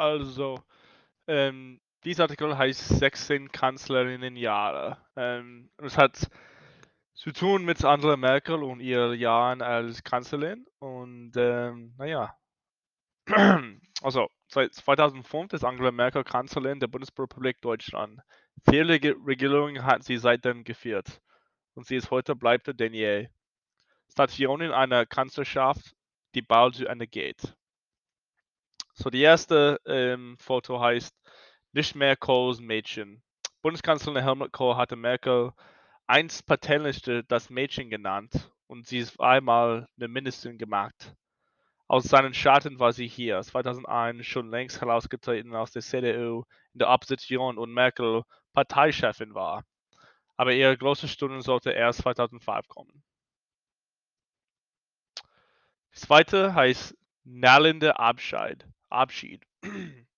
Also, ähm, dieser Artikel heißt 16 Kanzlerinnen Jahre. Ähm, es hat zu tun mit Angela Merkel und ihren Jahren als Kanzlerin. Und ähm, naja, also seit 2005 ist Angela Merkel Kanzlerin der Bundesrepublik Deutschland. Viele Regierungen hat sie seitdem geführt. Und sie ist heute bleibt denn je. Station in einer Kanzlerschaft, die bald zu Ende geht. So, die erste ähm, Foto heißt Nicht mehr Kohls Mädchen. Bundeskanzlerin Helmut Kohl hatte Merkel einst patentisch das Mädchen genannt und sie ist einmal eine Ministerin gemacht. Aus seinen Schatten war sie hier, 2001 schon längst herausgetreten aus der CDU in der Opposition und Merkel Parteichefin war. Aber ihre große Stunde sollte erst 2005 kommen. Die zweite heißt Nallende Abschied. Abschied.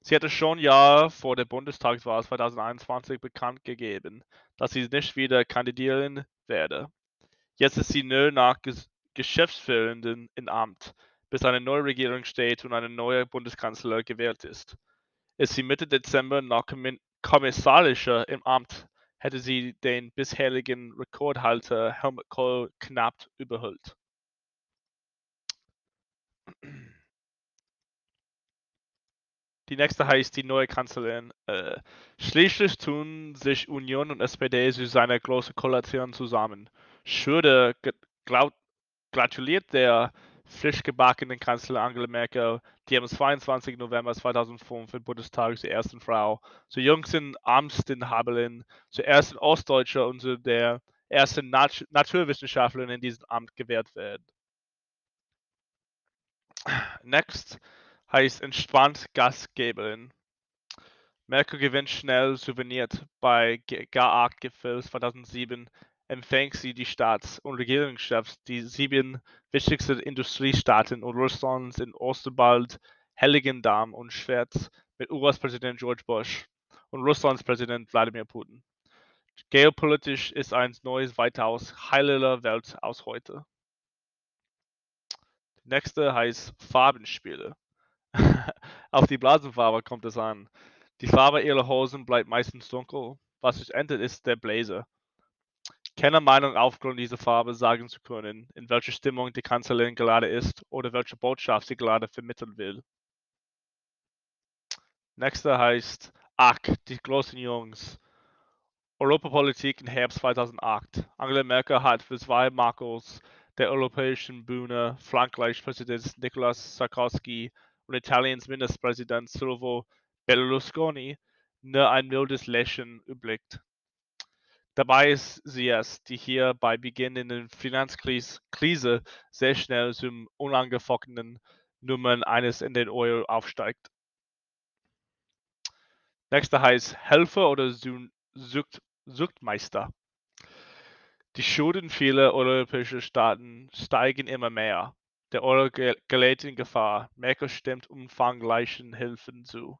Sie hatte schon Jahr vor der Bundestagswahl 2021 bekannt gegeben, dass sie nicht wieder kandidieren werde. Jetzt ist sie nur nach Geschäftsführenden in Amt, bis eine neue Regierung steht und ein neuer Bundeskanzler gewählt ist. Ist sie Mitte Dezember noch kommissarischer im Amt, hätte sie den bisherigen Rekordhalter Helmut Kohl knapp überholt. Die nächste heißt die neue Kanzlerin. Äh, schließlich tun sich Union und SPD zu seiner großen Koalition zusammen. Schröder gratuliert der frisch gebackenen Kanzlerin Angela Merkel, die am 22. November 2005 im Bundestag zur ersten Frau, zur jüngsten Amtsinhaberin, zur ersten Ostdeutscher und zu der ersten Nat Naturwissenschaftlerin in diesem Amt gewählt wird. Next heißt entspannt Gastgeberin. Merkel gewinnt schnell souvenirt bei G8-Gipfel 2007 empfängt sie die Staats- und Regierungschefs die sieben wichtigsten Industriestaaten und Russlands in Osterwald, Heiligendamm und Schwert mit US-Präsident George Bush und Russlands Präsident Wladimir Putin. Geopolitisch ist ein neues, weitaus heilerer Welt aus heute. Die nächste heißt Farbenspiele. Auf die Blasenfarbe kommt es an. Die Farbe ihrer Hosen bleibt meistens dunkel. Was sich ändert, ist der Blazer. Keine Meinung aufgrund dieser Farbe sagen zu können, in welcher Stimmung die Kanzlerin gerade ist oder welche Botschaft sie gerade vermitteln will. Nächster heißt Ach, die großen Jungs. Europapolitik im Herbst 2008. Angela Merkel hat für zwei Makros der europäischen Bühne Frankreichs Präsident Nicolas Sarkozy und Italiens Ministerpräsident Silvio Berlusconi nur ein mildes Lächeln überblickt. Dabei ist sie es, die hier bei Beginn der Finanzkrise sehr schnell zum unangefochtenen Nummern eines in den Euro aufsteigt. Nächster heißt Helfer oder Sucht, Suchtmeister. Die Schulden vieler europäischer Staaten steigen immer mehr. Der Euro gerät in Gefahr. Merkel stimmt umfangreichen Hilfen zu,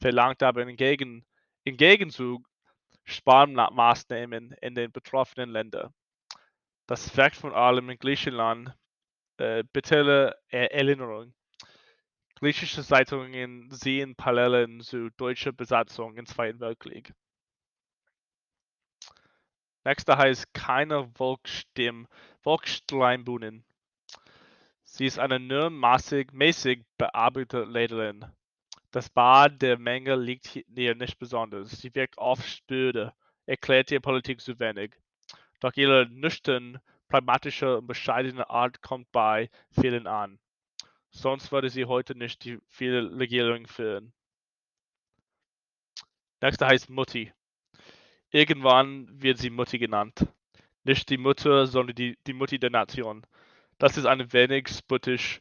verlangt aber im, Gegen, im Gegenzug Sparmaßnahmen in den betroffenen Ländern. Das wirkt von allem in Griechenland äh, bittere Erinnerung. Griechische Zeitungen sehen Parallelen zu deutscher Besatzung im Zweiten Weltkrieg. Nächster heißt keine Volkssteinbunnen. Sie ist eine nur mäßig bearbeitete Lederin. Das Bad der Menge liegt ihr nicht besonders. Sie wirkt oft spöde, erklärt ihr Politik zu wenig. Doch ihre nüchtern, pragmatische und bescheidene Art kommt bei vielen an. Sonst würde sie heute nicht die viele Regierungen führen. Nächster heißt Mutti. Irgendwann wird sie Mutti genannt. Nicht die Mutter, sondern die, die Mutti der Nation. Das ist ein wenig spöttisch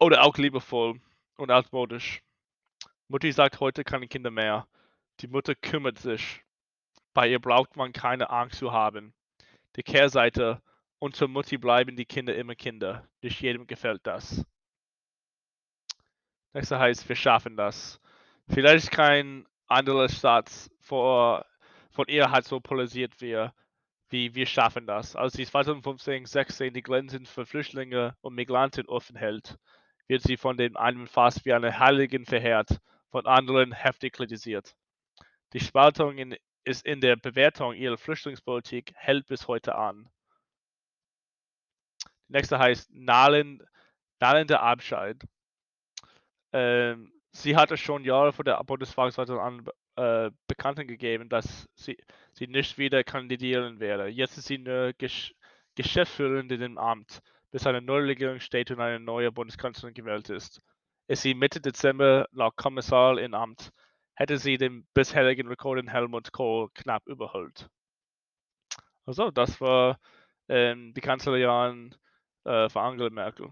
oder auch liebevoll und altmodisch. Mutti sagt heute keine Kinder mehr. Die Mutter kümmert sich. Bei ihr braucht man keine Angst zu haben. Die Kehrseite, unter Mutti bleiben die Kinder immer Kinder. Nicht jedem gefällt das. Nächster heißt, wir schaffen das. Vielleicht kein anderer Satz vor, von ihr hat so polarisiert wie wie wir schaffen das. Als sie 2015, 16 die Grenzen für Flüchtlinge und Migranten offen hält, wird sie von den einen fast wie eine Heiligin verehrt, von anderen heftig kritisiert. Die Spaltung in, ist in der Bewertung ihrer Flüchtlingspolitik hält bis heute an. Die nächste heißt Nahlen, Abscheid. Ähm, sie hatte schon Jahre vor der Bundestagswahl äh, Bekannten gegeben, dass sie, sie nicht wieder kandidieren werde. Jetzt ist sie nur Gesch Geschäftsführerin in dem Amt, bis eine neue Regierung steht und eine neue Bundeskanzlerin gewählt ist. Ist sie Mitte Dezember laut Kommissar in Amt, hätte sie den bisherigen Rekord in Helmut Kohl knapp überholt. Also, das war ähm, die Kanzlerin äh, von Angela Merkel.